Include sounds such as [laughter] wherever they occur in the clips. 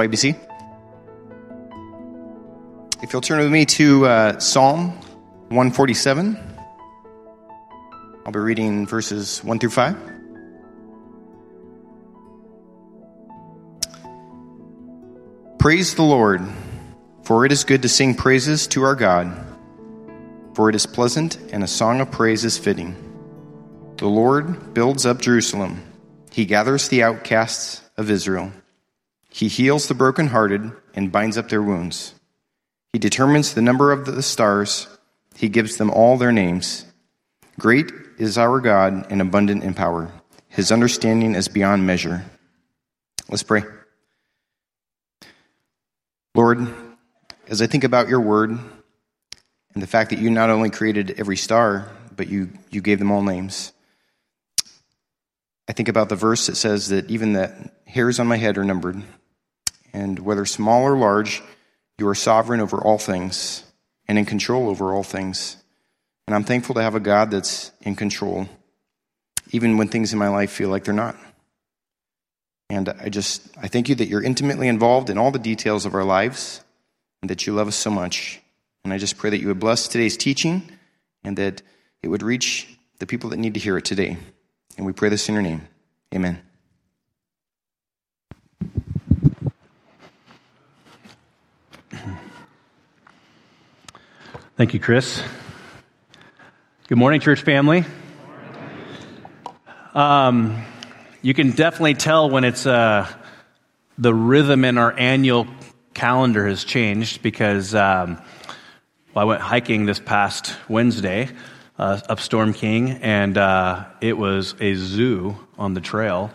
YBC. If you'll turn with me to uh, Psalm 147, I'll be reading verses 1 through 5. Praise the Lord, for it is good to sing praises to our God, for it is pleasant and a song of praise is fitting. The Lord builds up Jerusalem, He gathers the outcasts of Israel. He heals the brokenhearted and binds up their wounds. He determines the number of the stars. He gives them all their names. Great is our God and abundant in power. His understanding is beyond measure. Let's pray. Lord, as I think about your word and the fact that you not only created every star, but you, you gave them all names, I think about the verse that says that even the hairs on my head are numbered. And whether small or large, you are sovereign over all things and in control over all things. And I'm thankful to have a God that's in control, even when things in my life feel like they're not. And I just, I thank you that you're intimately involved in all the details of our lives and that you love us so much. And I just pray that you would bless today's teaching and that it would reach the people that need to hear it today. And we pray this in your name. Amen. Thank you, Chris. Good morning, church family. Um, you can definitely tell when it's uh, the rhythm in our annual calendar has changed because um, well, I went hiking this past Wednesday uh, up Storm King, and uh, it was a zoo on the trail,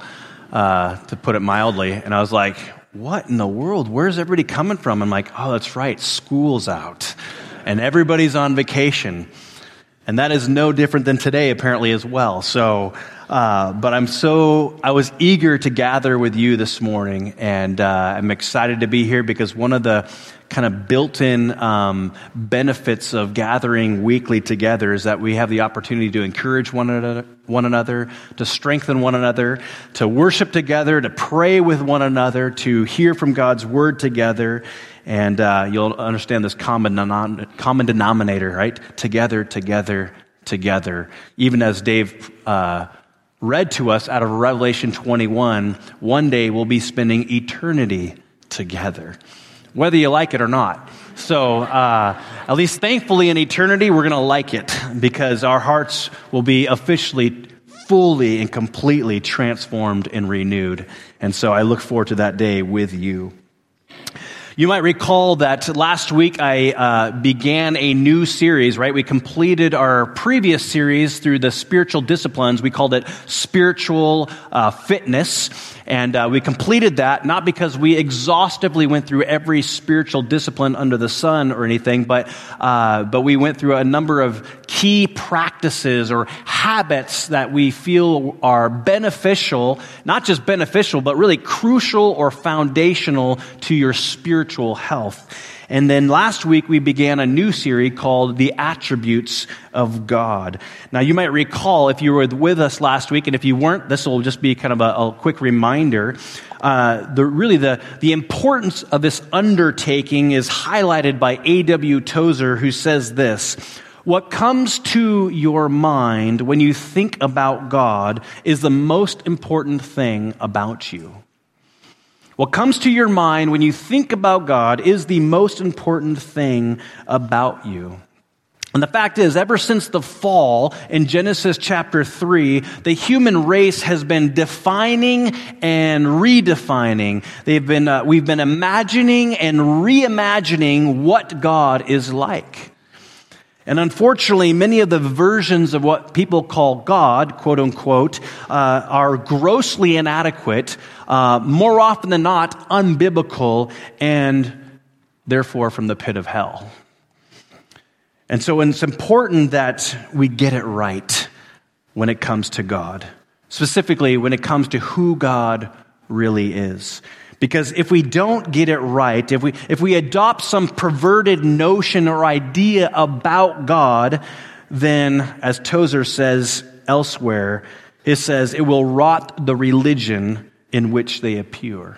uh, to put it mildly. And I was like, what in the world? Where's everybody coming from? I'm like, oh, that's right, school's out and everybody's on vacation. And that is no different than today, apparently, as well. So, uh, but I'm so, I was eager to gather with you this morning, and uh, I'm excited to be here because one of the kind of built in um, benefits of gathering weekly together is that we have the opportunity to encourage one another, one another, to strengthen one another, to worship together, to pray with one another, to hear from God's word together. And uh, you'll understand this common, common denominator, right? Together, together, together. Even as Dave uh, read to us out of Revelation 21, one day we'll be spending eternity together, whether you like it or not. So, uh, at least thankfully in eternity, we're going to like it because our hearts will be officially, fully, and completely transformed and renewed. And so I look forward to that day with you. You might recall that last week I uh, began a new series, right? We completed our previous series through the spiritual disciplines. We called it Spiritual uh, Fitness. And uh, we completed that not because we exhaustively went through every spiritual discipline under the sun or anything, but, uh, but we went through a number of key practices or habits that we feel are beneficial, not just beneficial, but really crucial or foundational to your spiritual health. And then last week we began a new series called The Attributes of God. Now you might recall if you were with us last week, and if you weren't, this will just be kind of a, a quick reminder. Uh, the, really the, the importance of this undertaking is highlighted by A.W. Tozer, who says this. What comes to your mind when you think about God is the most important thing about you. What comes to your mind when you think about God is the most important thing about you. And the fact is, ever since the fall in Genesis chapter 3, the human race has been defining and redefining. They've been, uh, we've been imagining and reimagining what God is like. And unfortunately, many of the versions of what people call God, quote unquote, uh, are grossly inadequate, uh, more often than not, unbiblical, and therefore from the pit of hell. And so it's important that we get it right when it comes to God, specifically when it comes to who God really is. Because if we don't get it right, if we, if we adopt some perverted notion or idea about God, then, as Tozer says elsewhere, it says it will rot the religion in which they appear.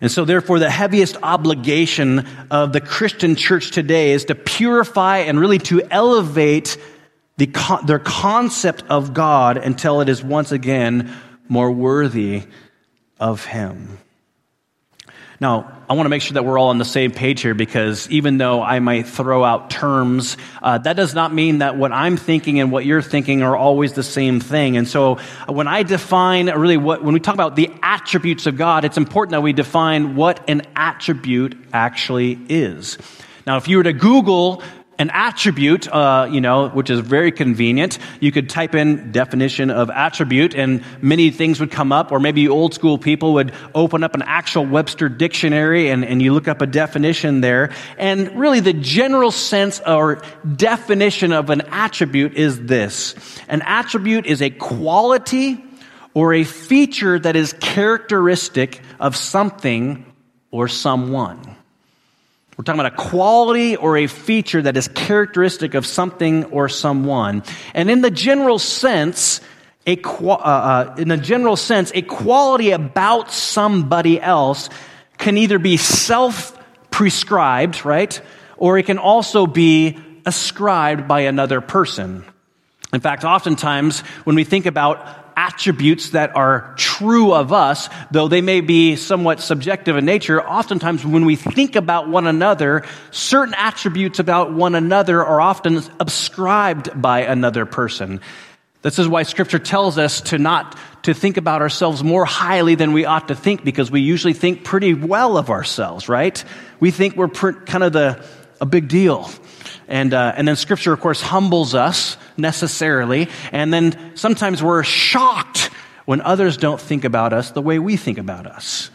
And so, therefore, the heaviest obligation of the Christian church today is to purify and really to elevate the, their concept of God until it is once again more worthy of Him. Now, I want to make sure that we're all on the same page here because even though I might throw out terms, uh, that does not mean that what I'm thinking and what you're thinking are always the same thing. And so uh, when I define really what, when we talk about the attributes of God, it's important that we define what an attribute actually is. Now, if you were to Google an attribute, uh, you know, which is very convenient. You could type in definition of attribute and many things would come up, or maybe old school people would open up an actual Webster dictionary and, and you look up a definition there. And really the general sense or definition of an attribute is this. An attribute is a quality or a feature that is characteristic of something or someone. We're talking about a quality or a feature that is characteristic of something or someone. And in the general sense, a, uh, uh, in the general sense, a quality about somebody else can either be self-prescribed, right? Or it can also be ascribed by another person. In fact, oftentimes when we think about attributes that are true of us, though they may be somewhat subjective in nature, oftentimes when we think about one another, certain attributes about one another are often ascribed by another person. This is why scripture tells us to not to think about ourselves more highly than we ought to think because we usually think pretty well of ourselves, right? We think we're kind of the, a big deal. And, uh, and then scripture, of course, humbles us necessarily. And then sometimes we're shocked when others don't think about us the way we think about us.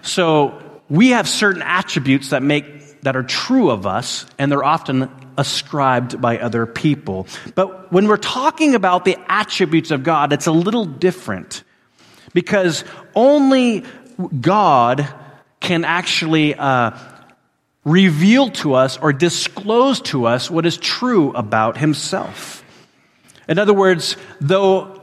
So we have certain attributes that make, that are true of us, and they're often ascribed by other people. But when we're talking about the attributes of God, it's a little different because only God can actually uh, reveal to us or disclose to us what is true about himself. In other words, though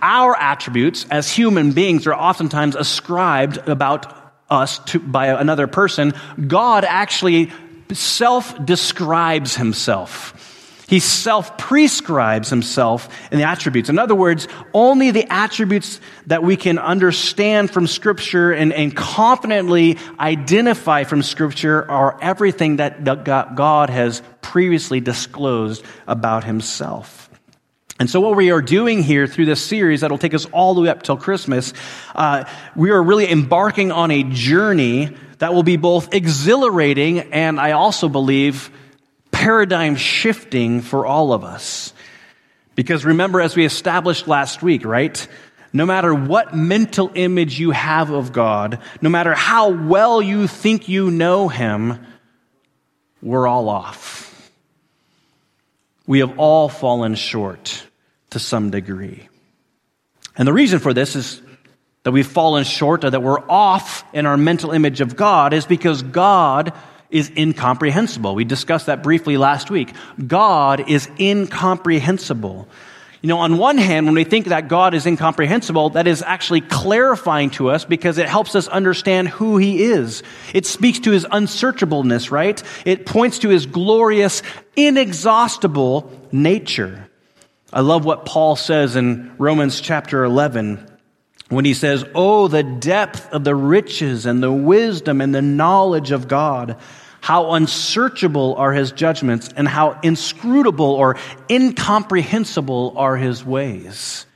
our attributes as human beings are oftentimes ascribed about us to, by another person, God actually self describes himself. He self prescribes himself in the attributes. In other words, only the attributes that we can understand from Scripture and, and confidently identify from Scripture are everything that God has previously disclosed about himself. And so, what we are doing here through this series that'll take us all the way up till Christmas, uh, we are really embarking on a journey that will be both exhilarating and I also believe paradigm shifting for all of us. Because remember, as we established last week, right? No matter what mental image you have of God, no matter how well you think you know Him, we're all off. We have all fallen short to some degree. And the reason for this is that we've fallen short or that we're off in our mental image of God is because God is incomprehensible. We discussed that briefly last week. God is incomprehensible. You know, on one hand, when we think that God is incomprehensible, that is actually clarifying to us because it helps us understand who He is. It speaks to His unsearchableness, right? It points to His glorious, inexhaustible nature. I love what Paul says in Romans chapter 11 when he says, Oh, the depth of the riches and the wisdom and the knowledge of God. How unsearchable are his judgments and how inscrutable or incomprehensible are his ways.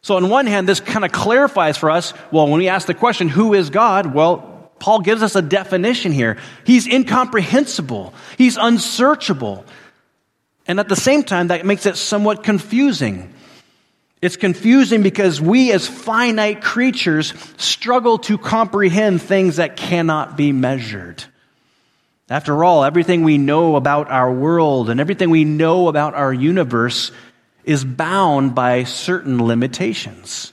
So, on one hand, this kind of clarifies for us well, when we ask the question, who is God? Well, Paul gives us a definition here. He's incomprehensible, he's unsearchable. And at the same time, that makes it somewhat confusing. It's confusing because we as finite creatures struggle to comprehend things that cannot be measured. After all, everything we know about our world and everything we know about our universe is bound by certain limitations.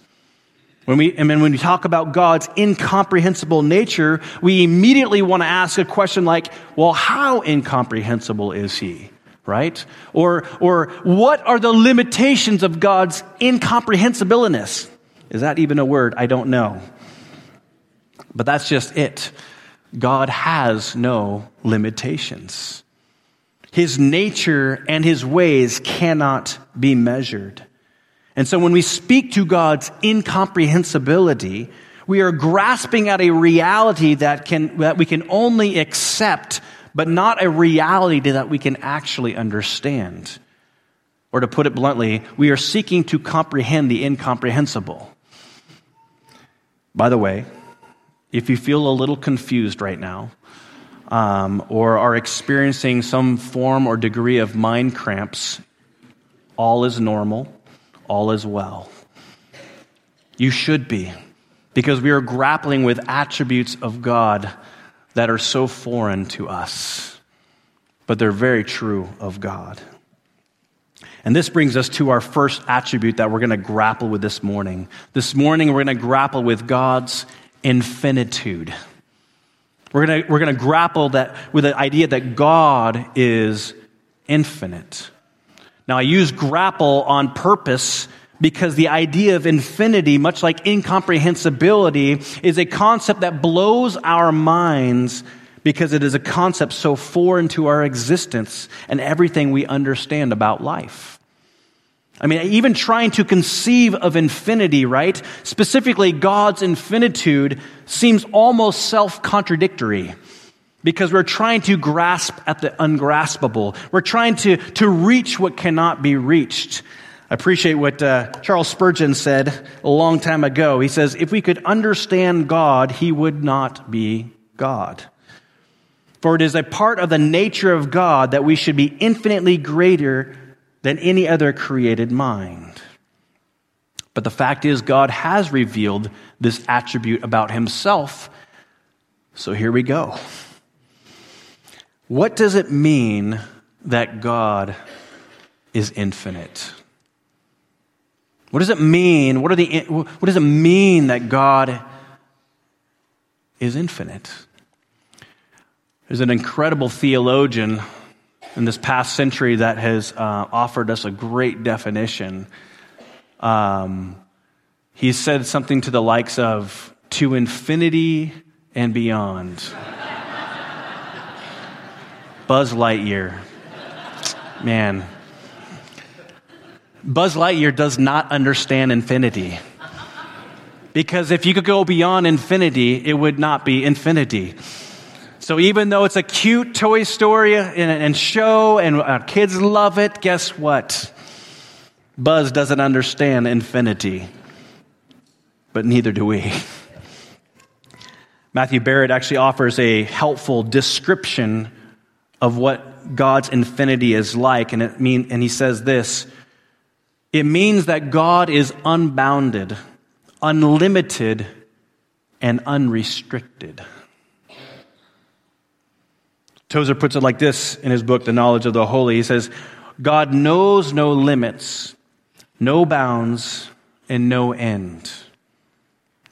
When we, and when we talk about God's incomprehensible nature, we immediately want to ask a question like, well, how incomprehensible is he? Right? Or, or what are the limitations of God's incomprehensibility? Is that even a word? I don't know. But that's just it. God has no limitations. His nature and his ways cannot be measured. And so when we speak to God's incomprehensibility, we are grasping at a reality that, can, that we can only accept, but not a reality that we can actually understand. Or to put it bluntly, we are seeking to comprehend the incomprehensible. By the way, if you feel a little confused right now, um, or are experiencing some form or degree of mind cramps, all is normal, all is well. You should be, because we are grappling with attributes of God that are so foreign to us, but they're very true of God. And this brings us to our first attribute that we're going to grapple with this morning. This morning, we're going to grapple with God's infinitude. We're going to, we're going to grapple that, with the idea that God is infinite. Now, I use grapple on purpose because the idea of infinity, much like incomprehensibility, is a concept that blows our minds because it is a concept so foreign to our existence and everything we understand about life. I mean, even trying to conceive of infinity, right? Specifically, God's infinitude seems almost self contradictory because we're trying to grasp at the ungraspable. We're trying to, to reach what cannot be reached. I appreciate what uh, Charles Spurgeon said a long time ago. He says, if we could understand God, he would not be God. For it is a part of the nature of God that we should be infinitely greater than any other created mind. But the fact is, God has revealed this attribute about himself. So here we go. What does it mean that God is infinite? What does it mean? What, are the, what does it mean that God is infinite? There's an incredible theologian in this past century that has uh, offered us a great definition. Um, he said something to the likes of to infinity and beyond. [laughs] Buzz Lightyear. Man. Buzz Lightyear does not understand infinity. Because if you could go beyond infinity, it would not be infinity. So even though it's a cute Toy Story and, show and our kids love it, guess what? Buzz doesn't understand infinity, but neither do we. [laughs] Matthew Barrett actually offers a helpful description of what God's infinity is like, and it mean, and he says this: it means that God is unbounded, unlimited, and unrestricted. Tozer puts it like this in his book, The Knowledge of the Holy. He says, God knows no limits, no bounds, and no end.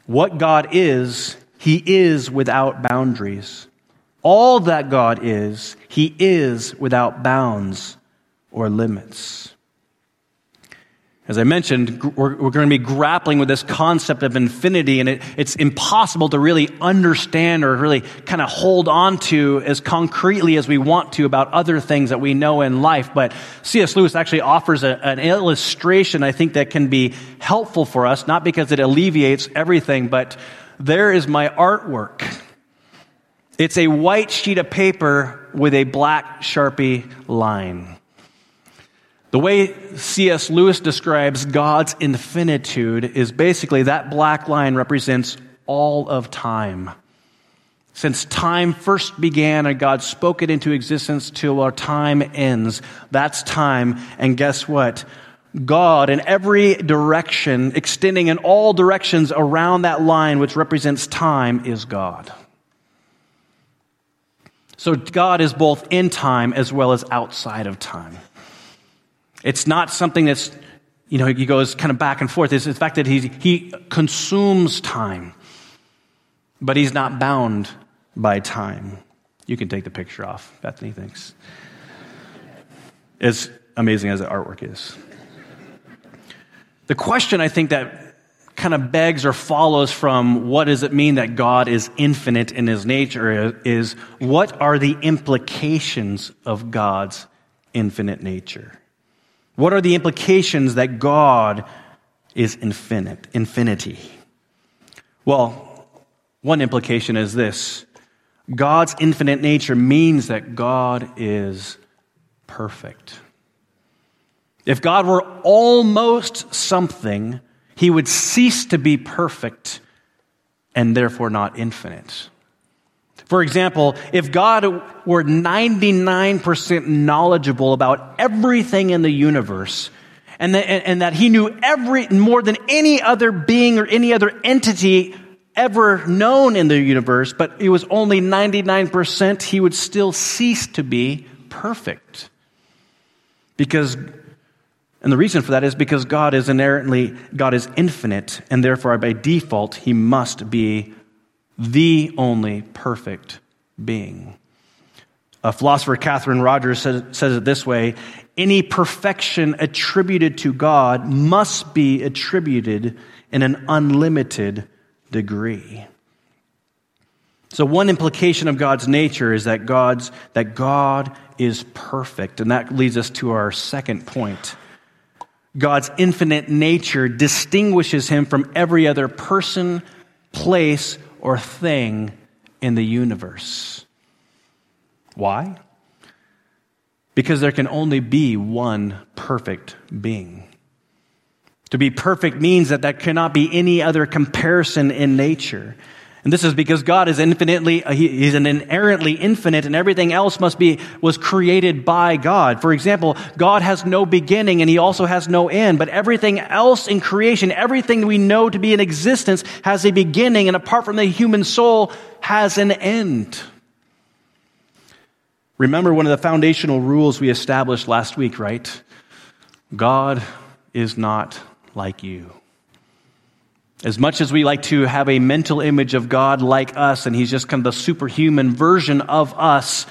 What God is, He is without boundaries. All that God is, He is without bounds or limits. As I mentioned, we're, we're, going to be grappling with this concept of infinity, and it, it's impossible to really understand or really kind of hold on to as concretely as we want to about other things that we know in life. But C.S. Lewis actually offers a, an illustration, I think, that can be helpful for us, not because it alleviates everything, but there is my artwork. It's a white sheet of paper with a black Sharpie line. The way C.S. Lewis describes God's infinitude is basically that black line represents all of time. Since time first began and God spoke it into existence till our time ends, that's time. And guess what? God in every direction, extending in all directions around that line, which represents time, is God. So God is both in time as well as outside of time. It's not something that's, you know, he goes kind of back and forth. It's the fact that he, he consumes time, but he's not bound by time. You can take the picture off, Bethany thinks. As amazing as the artwork is. The question I think that kind of begs or follows from what does it mean that God is infinite in his nature is what are the implications of God's infinite nature? What are the implications that God is infinite, infinity? Well, one implication is this God's infinite nature means that God is perfect. If God were almost something, he would cease to be perfect and therefore not infinite. For example, if God were 99% knowledgeable about everything in the universe, and that, and that he knew every, more than any other being or any other entity ever known in the universe, but it was only 99%, he would still cease to be perfect. Because and the reason for that is because God is inherently, God is infinite, and therefore by default, he must be the only perfect being. A philosopher, Katherin Rogers, says, says it this way Any perfection attributed to God must be attributed in an unlimited degree. So one implication of God's nature is that God's that God is perfect. And that leads us to our second point. God's infinite nature distinguishes him from every other person, place, or thing in the universe. Why? Because there can only be one perfect being. To be perfect means that there cannot be any other comparison in nature. And this is because God is infinitely, uh, He's an inherently infinite and everything else must be, was created by God. For example, God has no beginning and He also has no end, but everything else in creation, everything we know to be in existence has a beginning and apart from the human soul has an end. Remember one of the foundational rules we established last week, right? God is not like you. As much as we like to have a mental image of God like us, and He's just kind of the superhuman version of us,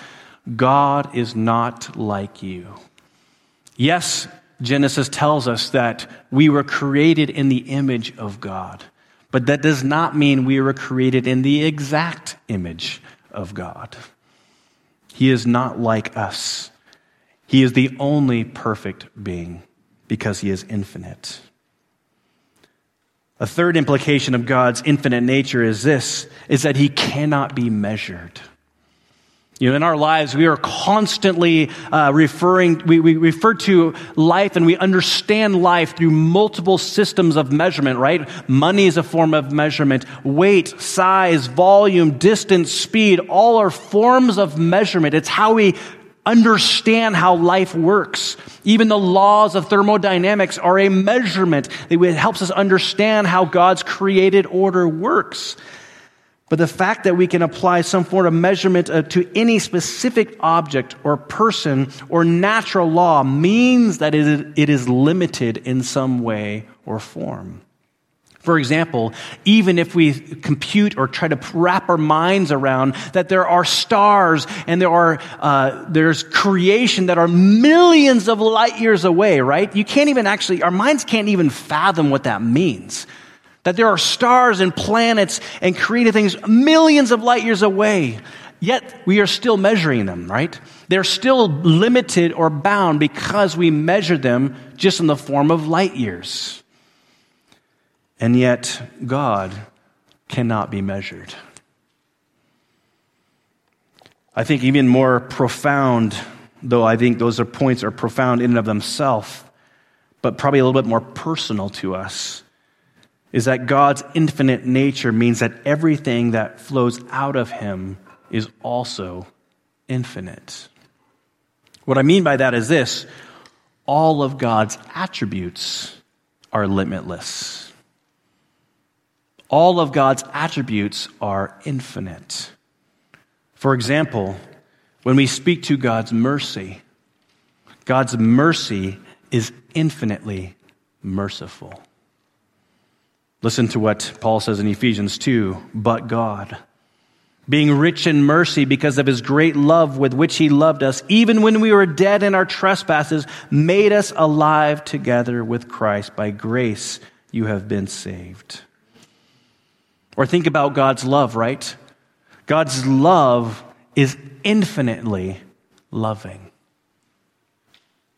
God is not like you. Yes, Genesis tells us that we were created in the image of God, but that does not mean we were created in the exact image of God. He is not like us. He is the only perfect being because he is infinite. A third implication of God's infinite nature is this, is that he cannot be measured. You know, in our lives, we are constantly uh, referring, we, we refer to life and we understand life through multiple systems of measurement, right? Money is a form of measurement. Weight, size, volume, distance, speed, all are forms of measurement. It's how we understand how life works. Even the laws of thermodynamics are a measurement. It helps us understand how God's created order works. But the fact that we can apply some form of measurement uh, to any specific object or person or natural law means that it is limited in some way or form. For example, even if we compute or try to wrap our minds around that there are stars and there are uh, there's creation that are millions of light years away, right? You can't even actually our minds can't even fathom what that means. That there are stars and planets and created things millions of light years away. Yet we are still measuring them, right? They're still limited or bound because we measure them just in the form of light years. And yet, God cannot be measured. I think even more profound, though I think those are points are profound in and of themselves, but probably a little bit more personal to us, is that God's infinite nature means that everything that flows out of him is also infinite. What I mean by that is this all of God's attributes are limitless. All of God's attributes are infinite. For example, when we speak to God's mercy, God's mercy is infinitely merciful. Listen to what Paul says in Ephesians 2 But God, being rich in mercy because of his great love with which he loved us, even when we were dead in our trespasses, made us alive together with Christ. By grace you have been saved. Or think about God's love, right? God's love is infinitely loving.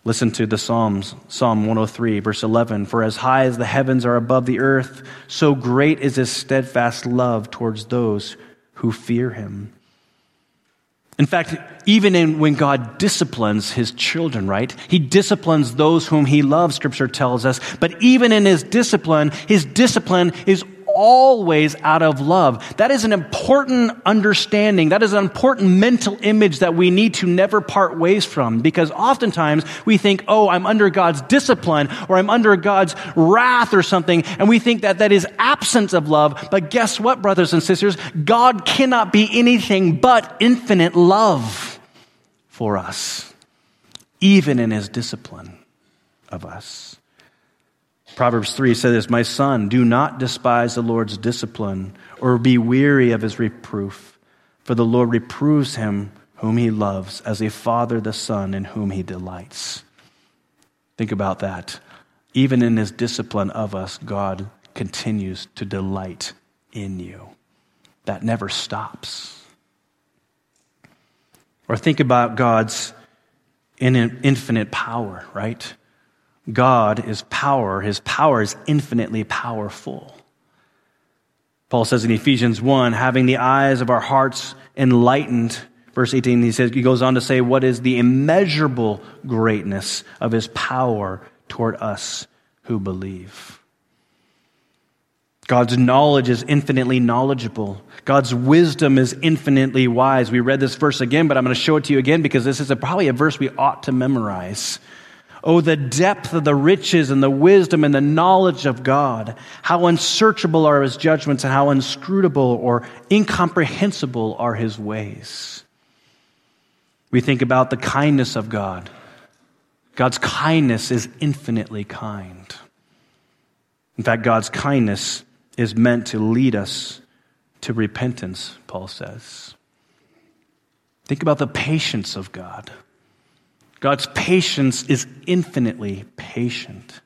Listen to the Psalms, Psalm 103, verse 11. For as high as the heavens are above the earth, so great is his steadfast love towards those who fear him. In fact, even in, when God disciplines his children, right? He disciplines those whom he loves, scripture tells us. But even in his discipline, his discipline is always out of love. That is an important understanding. That is an important mental image that we need to never part ways from because oftentimes we think, oh, I'm under God's discipline or I'm under God's wrath or something. And we think that that is absence of love. But guess what, brothers and sisters? God cannot be anything but infinite love for us, even in his discipline of us. Proverbs 3 says this My son, do not despise the Lord's discipline or be weary of his reproof, for the Lord reproves him whom he loves, as a father the son in whom he delights. Think about that. Even in his discipline of us, God continues to delight in you. That never stops. Or think about God's infinite power, right? God is power. His power is infinitely powerful. Paul says in Ephesians 1, having the eyes of our hearts enlightened, verse 18, he says, he goes on to say, what is the immeasurable greatness of his power toward us who believe. God's knowledge is infinitely knowledgeable. God's wisdom is infinitely wise. We read this verse again, but I'm going to show it to you again because this is a, probably a verse we ought to memorize. Oh, the depth of the riches and the wisdom and the knowledge of God. How unsearchable are his judgments and how inscrutable or incomprehensible are his ways. We think about the kindness of God. God's kindness is infinitely kind. In fact, God's kindness is meant to lead us to repentance, Paul says. Think about the patience of God. God's patience is infinitely patient.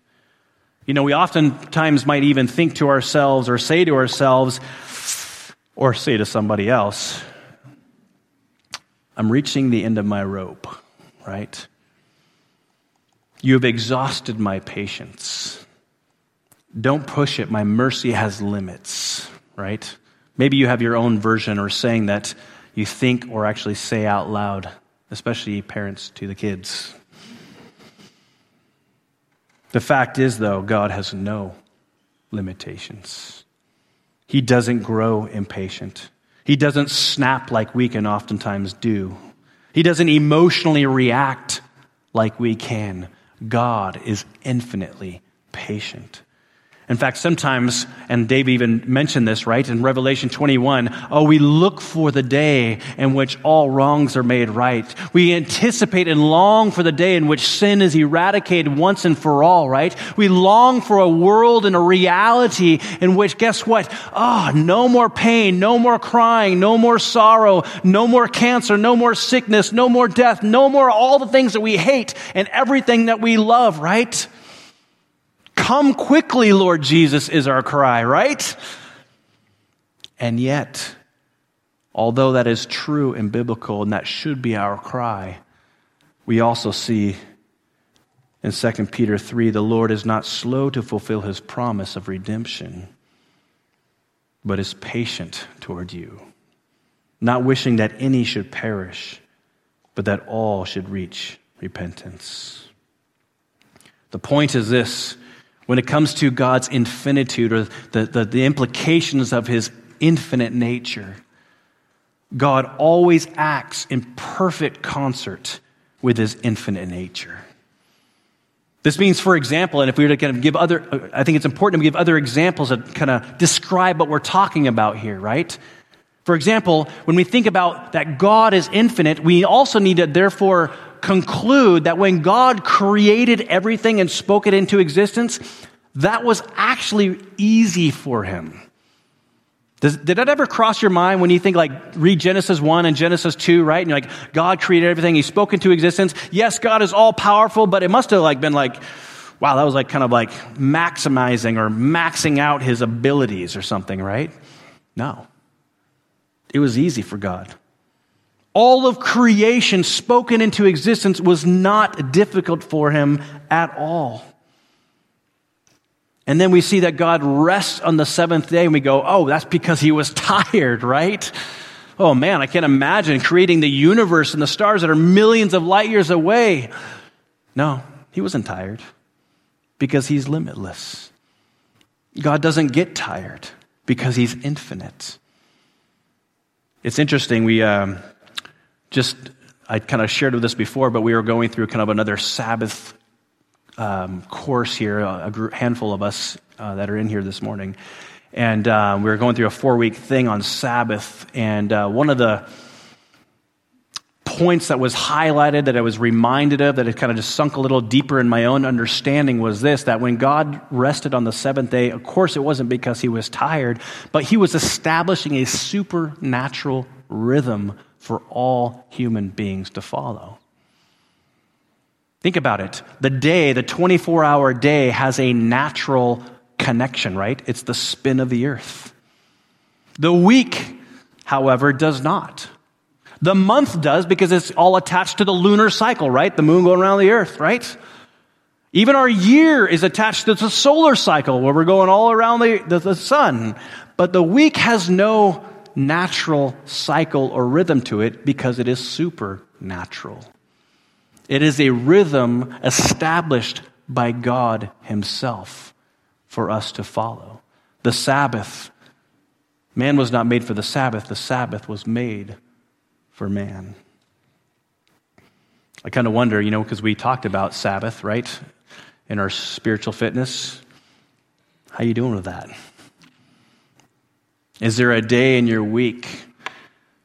You know, we oftentimes might even think to ourselves or say to ourselves or say to somebody else, I'm reaching the end of my rope, right? You have exhausted my patience. Don't push it. My mercy has limits, right? Maybe you have your own version or saying that you think or actually say out loud especially parents to the kids. The fact is, though, God has no limitations. He doesn't grow impatient. He doesn't snap like we can oftentimes do. He doesn't emotionally react like we can. God is infinitely patient. In fact, sometimes, and Dave even mentioned this, right, in Revelation 21, oh, we look for the day in which all wrongs are made right. We anticipate and long for the day in which sin is eradicated once and for all, right? We long for a world and a reality in which, guess what? Oh, no more pain, no more crying, no more sorrow, no more cancer, no more sickness, no more death, no more all the things that we hate and everything that we love, right? Come quickly, Lord Jesus, is our cry, right? And yet, although that is true and biblical, and that should be our cry, we also see in 2 Peter 3 the Lord is not slow to fulfill his promise of redemption, but is patient toward you, not wishing that any should perish, but that all should reach repentance. The point is this when it comes to God's infinitude or the, the, the implications of his infinite nature, God always acts in perfect concert with his infinite nature. This means, for example, and if we were to kind of give other, uh, I think it's important to give other examples that kind of describe what we're talking about here, right? For example, when we think about that God is infinite, we also need to therefore conclude that when God created everything and spoke it into existence, that was actually easy for him. Does, did that ever cross your mind when you think like read Genesis 1 and Genesis 2, right? And you're like, God created everything. He spoke into existence. Yes, God is all powerful, but it must have like been like, wow, that was like kind of like maximizing or maxing out his abilities or something, right? No. It was easy for God. All of creation spoken into existence was not difficult for him at all. And then we see that God rests on the seventh day and we go, oh, that's because he was [laughs] tired, right? Oh man, I can't imagine creating the universe and the stars that are millions of light years away. No, he wasn't tired because he's limitless. God doesn't get tired because he's infinite. It's interesting. We um, just, I kind of shared with this before, but we were going through kind of another Sabbath um, course here, a, group, handful of us uh, that are in here this morning. And uh, we were going through a four week thing on Sabbath. And uh, one of the points that was highlighted, that I was reminded of, that it kind of just sunk a little deeper in my own understanding was this that when God rested on the seventh day, of course, it wasn't because he was tired, but he was establishing a supernatural rhythm for all human beings to follow. Think about it. The day, the 24 hour day, has a natural connection, right? It's the spin of the earth. The week, however, does not. The month does because it's all attached to the lunar cycle, right? The moon going around the earth, right? Even our year is attached to the solar cycle where we're going all around the, the, the sun. But the week has no natural cycle or rhythm to it because it is supernatural. It is a rhythm established by God Himself for us to follow. The Sabbath, man was not made for the Sabbath, the Sabbath was made for man. I kind of wonder, you know, because we talked about Sabbath, right? In our spiritual fitness. How you doing with that? Is there a day in your week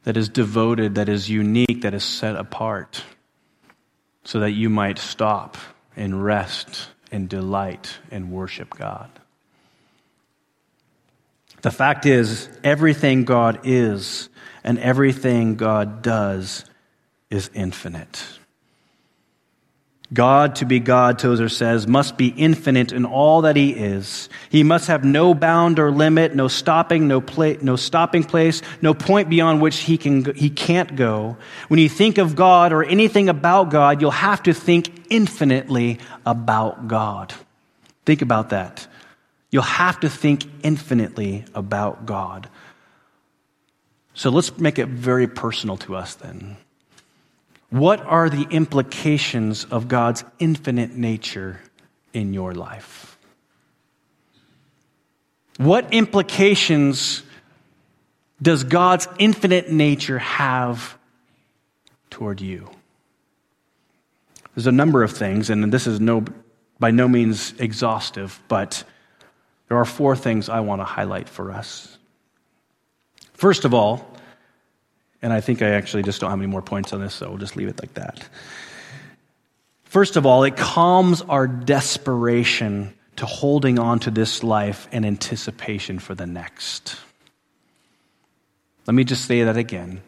that is devoted, that is unique, that is set apart? so that you might stop and rest and delight and worship God. The fact is, everything God is and everything God does is infinite. God, to be God, Tozer says, must be infinite in all that he is. He must have no bound or limit, no stopping, no, pla- no stopping place, no point beyond which he, can, he can't go. When you think of God or anything about God, you'll have to think infinitely about God. Think about that. You'll have to think infinitely about God. So let's make it very personal to us then. What are the implications of God's infinite nature in your life? What implications does God's infinite nature have toward you? There's a number of things, and this is no, by no means exhaustive, but there are four things I want to highlight for us. First of all, and I think I actually just don't have any more points on this, so we'll just leave it like that. First of all, it calms our desperation to holding on to this life and anticipation for the next. Let me just say that again.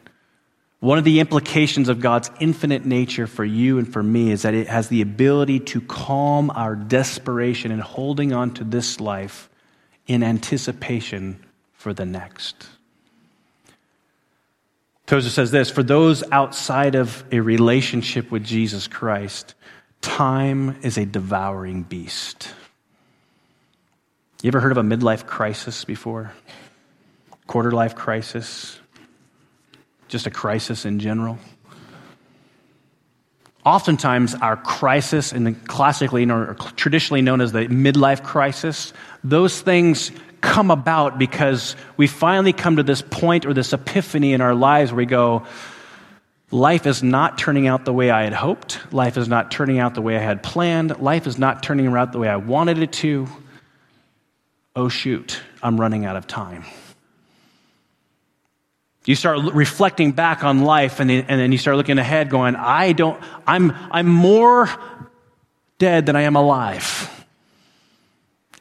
One of the implications of God's infinite nature for you and for me is that it has the ability to calm our desperation in holding on to this life in anticipation for the next. Tozer says this For those outside of a relationship with Jesus Christ, time is a devouring beast. You ever heard of a midlife crisis before? Quarter life crisis? Just a crisis in general? Oftentimes, our crisis, and classically or traditionally known as the midlife crisis, those things come about because we finally come to this point or this epiphany in our lives where we go, life is not turning out the way I had hoped. Life is not turning out the way I had planned. Life is not turning out the way I wanted it to. Oh, shoot, I'm running out of time. You start reflecting back on life and then, and then you start looking ahead going, I don't, I'm, I'm more dead than I am alive.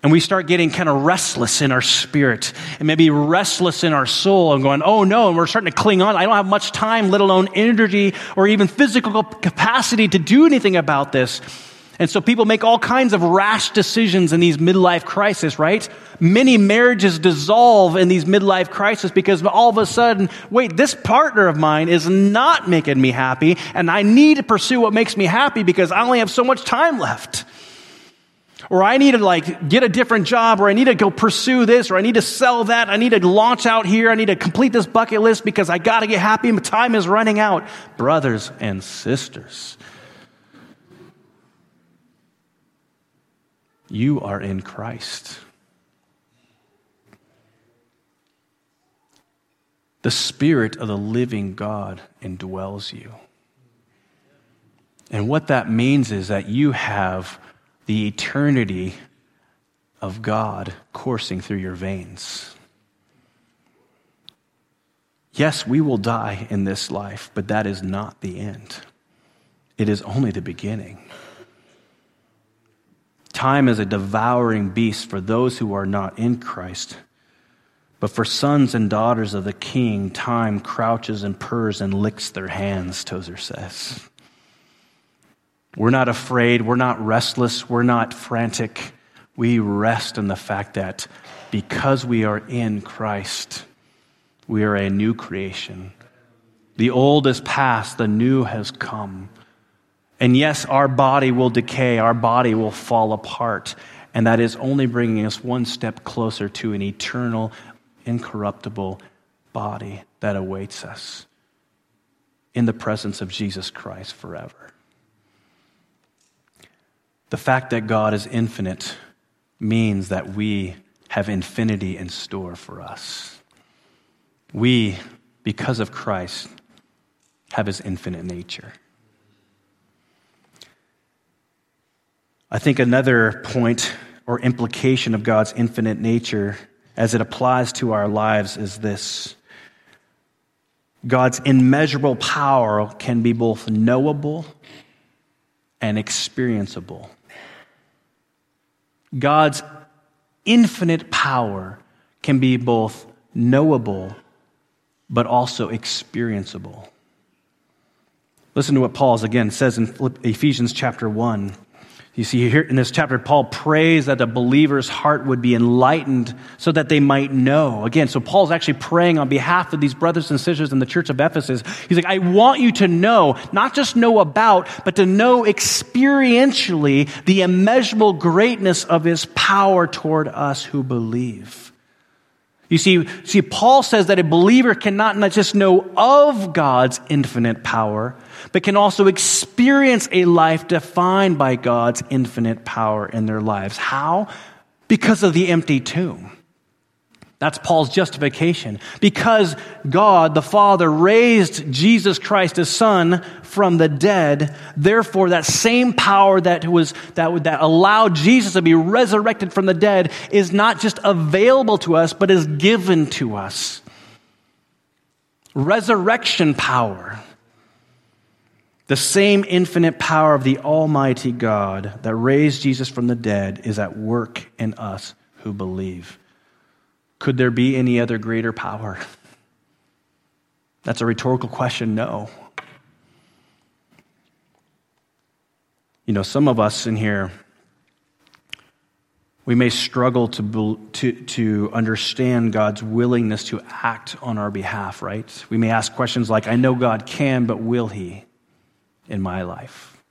And we start getting kind of restless in our spirit and maybe restless in our soul and going, oh no, and we're starting to cling on. I don't have much time, let alone energy or even physical capacity to do anything about this. And so people make all kinds of rash decisions in these midlife crises, right? Many marriages dissolve in these midlife crises because all of a sudden, wait, this partner of mine is not making me happy and I need to pursue what makes me happy because I only have so much time left. Or I need to like get a different job or I need to go pursue this or I need to sell that. I need to launch out here. I need to complete this bucket list because I got to get happy. My time is running out. Brothers and sisters. You are in Christ. The Spirit of the living God indwells you. And what that means is that you have the eternity of God coursing through your veins. Yes, we will die in this life, but that is not the end. It is only the beginning. Time is a devouring beast for those who are not in Christ. But for sons and daughters of the king, time crouches and purrs and licks their hands, Tozer says. We're not afraid. We're not restless. We're not frantic. We rest in the fact that because we are in Christ, we are a new creation. The old is past, the new has come. And yes, our body will decay, our body will fall apart. And that is only bringing us one step closer to an eternal, incorruptible body that awaits us in the presence of Jesus Christ forever. The fact that God is infinite means that we have infinity in store for us. We, because of Christ, have his infinite nature. I think another point or implication of God's infinite nature as it applies to our lives is this God's immeasurable power can be both knowable and experienceable. God's infinite power can be both knowable but also experienceable. Listen to what Paul again says in Ephesians chapter 1. You see here in this chapter, Paul prays that the believer's heart would be enlightened so that they might know. Again, so Paul's actually praying on behalf of these brothers and sisters in the church of Ephesus. He's like, I want you to know, not just know about, but to know experientially the immeasurable greatness of his power toward us who believe. You see, see, Paul says that a believer cannot not just know of God's infinite power, but can also experience a life defined by God's infinite power in their lives. How? Because of the empty tomb. That's Paul's justification. Because God, the Father, raised Jesus Christ, his Son, from the dead, therefore that same power that was, that, that allowed Jesus to be resurrected from the dead is not just available to us, but is given to us. Resurrection power. The same infinite power of the Almighty God that raised Jesus from the dead is at work in us who believe. Could there be any other greater power? That's a rhetorical question. No. You know, some of us in here, we may struggle to, to, to understand God's willingness to act on our behalf, right? We may ask questions like, I know God can, but will He? in my life.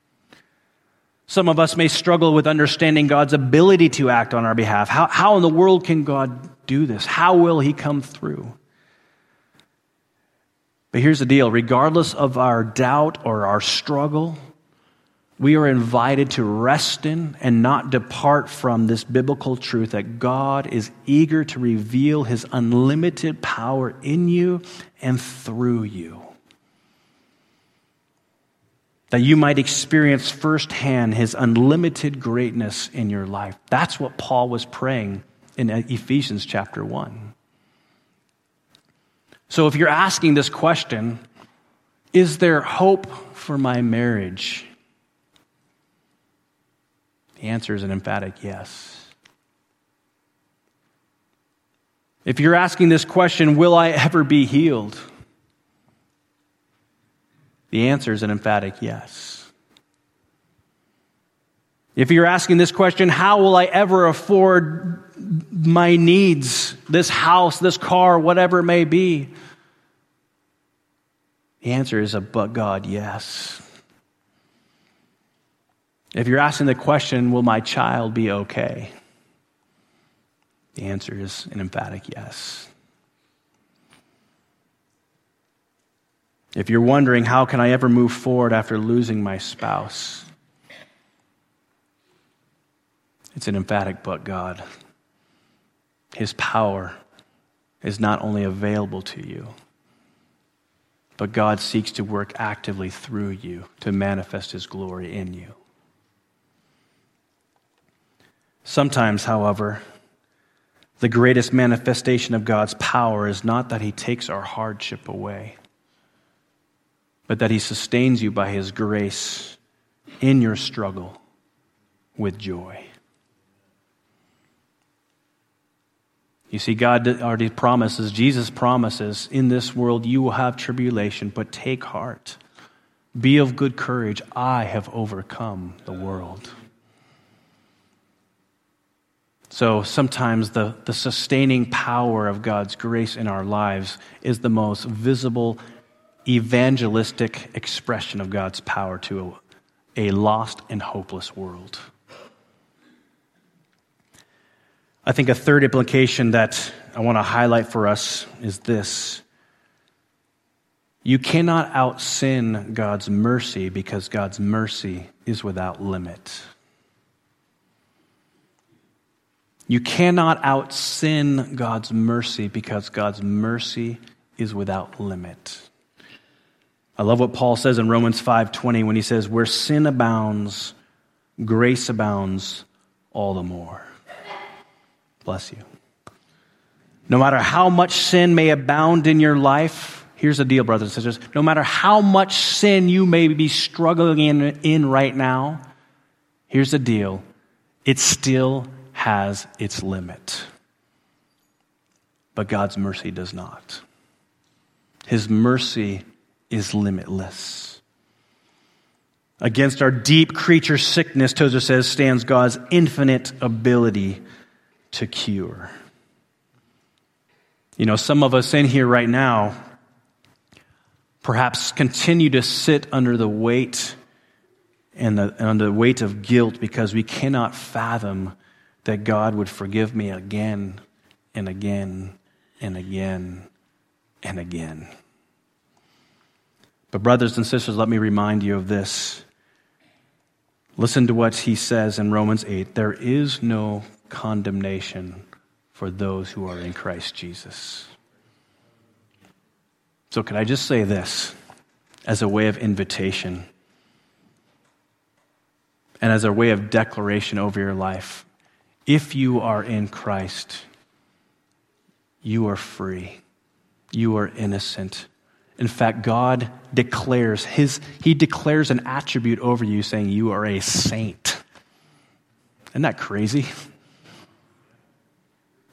Some of us may struggle with understanding God's ability to act on our behalf. How, how in the world can God do this? How will He come through? But here's the deal regardless of our doubt or our struggle, we are invited to rest in and not depart from this biblical truth that God is eager to reveal His unlimited power in you and through you that you might experience firsthand his unlimited greatness in your life. That's what Paul was praying in Ephesians chapter 1. So if you're asking this question, is there hope for my marriage? The answer is an emphatic yes. If you're asking this question, will I ever be healed? The answer is an emphatic yes. If you're asking this question, how will I ever afford my needs, this house, this car, whatever it may be? The answer is a but God, yes. If you're asking the question, will my child be okay? The answer is an emphatic yes. If you're wondering, how can I ever move forward after losing my spouse? It's an emphatic but God. His power is not only available to you, but God seeks to work actively through you to manifest His glory in you. Sometimes, however, the greatest manifestation of God's power is not that He takes our hardship away, but that He sustains you by His grace in your struggle with joy. You see, God already promises, Jesus promises, in this world you will have tribulation, but take heart. Be of good courage. I have overcome the world. So sometimes the, the sustaining power of God's grace in our lives is the most visible evangelistic expression of God's power to a, a lost and hopeless world. I think a third implication that I want to highlight for us is this. You cannot out sin God's mercy because God's mercy is without limit. You cannot out sin God's mercy because God's mercy is without limit. I love what Paul says in Romans 5:20 when he says where sin abounds grace abounds all the more. Bless you. No matter how much sin may abound in your life, here's the deal brothers and sisters, no matter how much sin you may be struggling in, in right now, here's the deal. It still has its limit. But God's mercy does not. His mercy is limitless. Against our deep creature sickness, Tozer says, stands God's infinite ability to cure. You know, some of us in here right now perhaps continue to sit under the weight and the, and the weight of guilt because we cannot fathom that God would forgive me again and again and again and again. But, brothers and sisters, let me remind you of this. Listen to what he says in Romans 8 there is no condemnation for those who are in Christ Jesus. So, can I just say this as a way of invitation and as a way of declaration over your life? If you are in Christ, you are free. You are innocent. In fact, God declares his, he declares an attribute over you saying you are a saint. Isn't that crazy?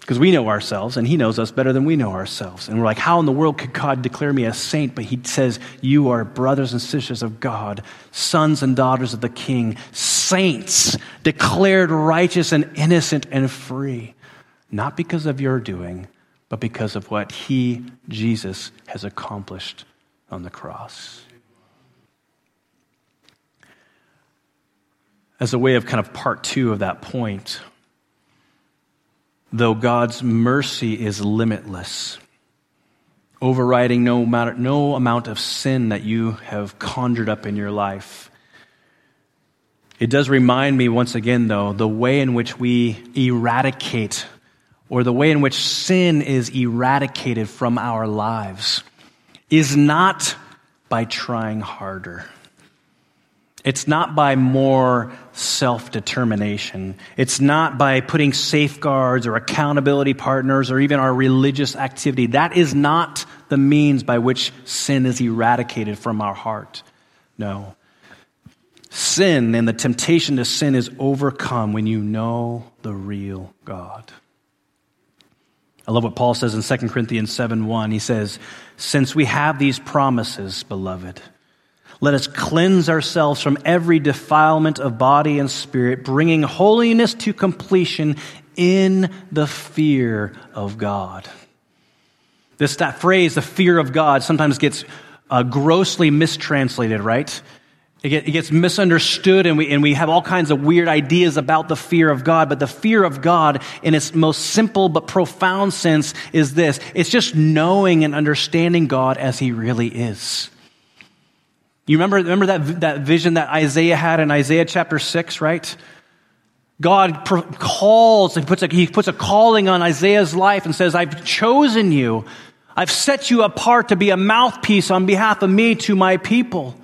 Because we know ourselves, and He knows us better than we know ourselves. And we're like, how in the world could God declare me a saint? But He says, You are brothers and sisters of God, sons and daughters of the King, saints, declared righteous and innocent and free. Not because of your doing, but because of what He, Jesus, has accomplished on the cross. As a way of kind of part two of that point, though God's mercy is limitless, overriding no, matter, no amount of sin that you have conjured up in your life. It does remind me once again, though, the way in which we eradicate or the way in which sin is eradicated from our lives is not by trying harder. It's not by more self determination. It's not by putting safeguards or accountability partners or even our religious activity. That is not the means by which sin is eradicated from our heart. No. Sin and the temptation to sin is overcome when you know the real God. I love what Paul says in 2 Corinthians 7 1. He says, Since we have these promises, beloved, Let us cleanse ourselves from every defilement of body and spirit, bringing holiness to completion in the fear of God. This that phrase, the fear of God, sometimes gets uh, grossly mistranslated, right? It, get, it gets misunderstood, and we, and we have all kinds of weird ideas about the fear of God. But the fear of God, in its most simple but profound sense, is this it's just knowing and understanding God as He really is. You remember, remember that, that vision that Isaiah had in Isaiah chapter 6, right? God calls and puts a, he puts a calling on Isaiah's life and says, I've chosen you. I've set you apart to be a mouthpiece on behalf of me to my people.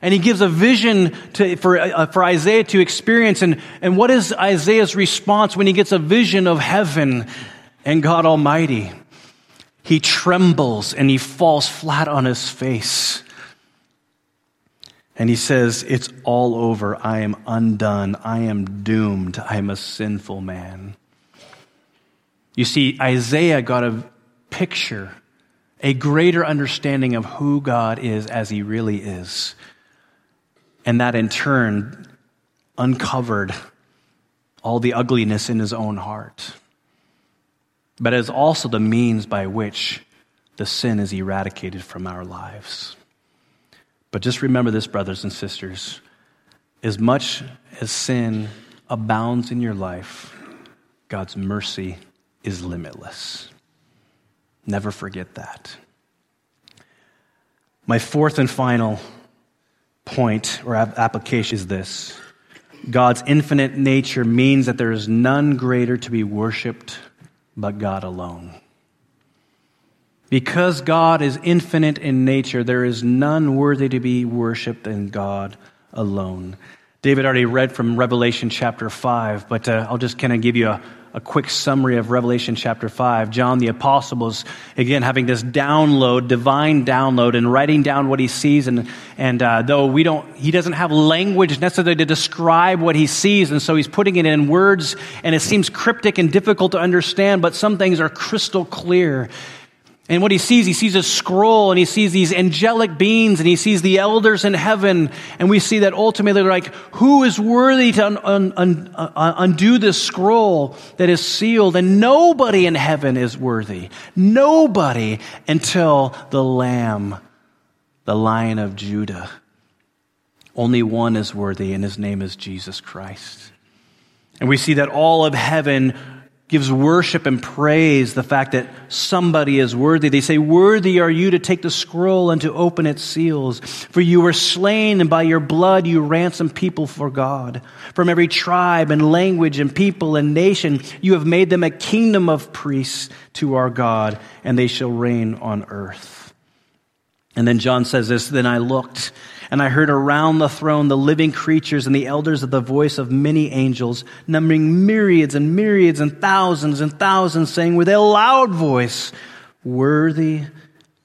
And he gives a vision to, for, uh, for Isaiah to experience. And, and what is Isaiah's response when he gets a vision of heaven and God Almighty? He trembles and he falls flat on his face. And he says, It's all over. I am undone. I am doomed. I am a sinful man. You see, Isaiah got a picture, a greater understanding of who God is as he really is. And that in turn uncovered all the ugliness in his own heart. But as also the means by which the sin is eradicated from our lives. But just remember this, brothers and sisters. As much as sin abounds in your life, God's mercy is limitless. Never forget that. My fourth and final point or application is this God's infinite nature means that there is none greater to be worshiped but God alone. Because God is infinite in nature, there is none worthy to be worshiped than God alone. David already read from Revelation chapter 5, but uh, I'll just kind of give you a, a quick summary of Revelation chapter 5. John the Apostle was, again, having this download, divine download, and writing down what he sees. And, and uh, though we don't, he doesn't have language necessarily to describe what he sees, and so he's putting it in words, and it seems cryptic and difficult to understand, but some things are crystal clear. And what he sees, he sees a scroll and he sees these angelic beings and he sees the elders in heaven. And we see that ultimately they're like, who is worthy to un- un- un- uh, undo this scroll that is sealed? And nobody in heaven is worthy. Nobody until the Lamb, the Lion of Judah. Only one is worthy and his name is Jesus Christ. And we see that all of heaven gives worship and praise the fact that somebody is worthy. They say, Worthy are you to take the scroll and to open its seals. For you were slain, and by your blood you ransomed people for God. From every tribe and language and people and nation, you have made them a kingdom of priests to our God, and they shall reign on earth. And then John says this Then I looked and I heard around the throne the living creatures and the elders of the voice of many angels, numbering myriads and myriads and thousands and thousands, saying with a loud voice, Worthy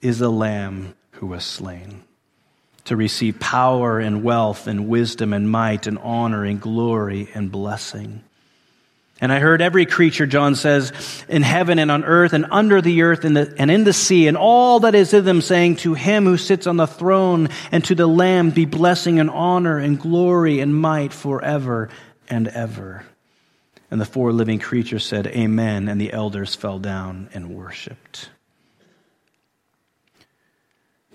is the Lamb who was slain to receive power and wealth and wisdom and might and honor and glory and blessing. And I heard every creature, John says, in heaven and on earth and under the earth and, the, and in the sea and all that is in them saying, To him who sits on the throne and to the Lamb be blessing and honor and glory and might forever and ever. And the four living creatures said, Amen. And the elders fell down and worshiped.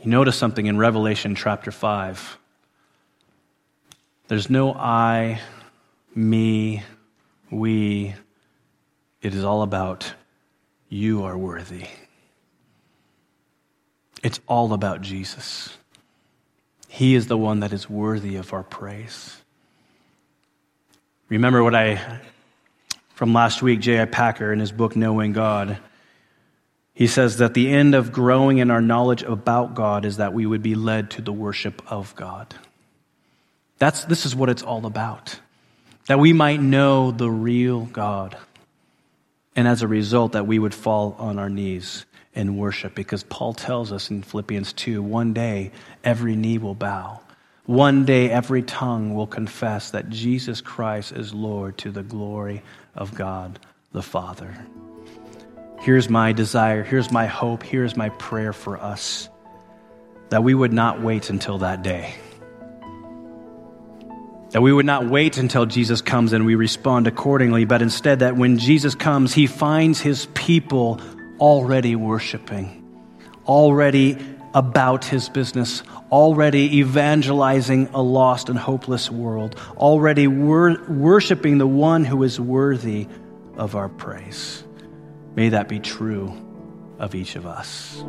You notice something in Revelation chapter 5. There's no I, me, we, it is all about you are worthy. It's all about Jesus. He is the one that is worthy of our praise. Remember what I, from last week, J.I. Packer in his book, Knowing God, he says that the end of growing in our knowledge about God is that we would be led to the worship of God. That's, this is what it's all about that we might know the real God. And as a result, that we would fall on our knees and worship. Because Paul tells us in Philippians 2 one day every knee will bow. One day every tongue will confess that Jesus Christ is Lord to the glory of God the Father. Here's my desire, here's my hope, here's my prayer for us that we would not wait until that day That we would not wait until Jesus comes and we respond accordingly, but instead that when Jesus comes, he finds his people already worshiping, already about his business, already evangelizing a lost and hopeless world, already wor- worshiping the one who is worthy of our praise. May that be true of each of us.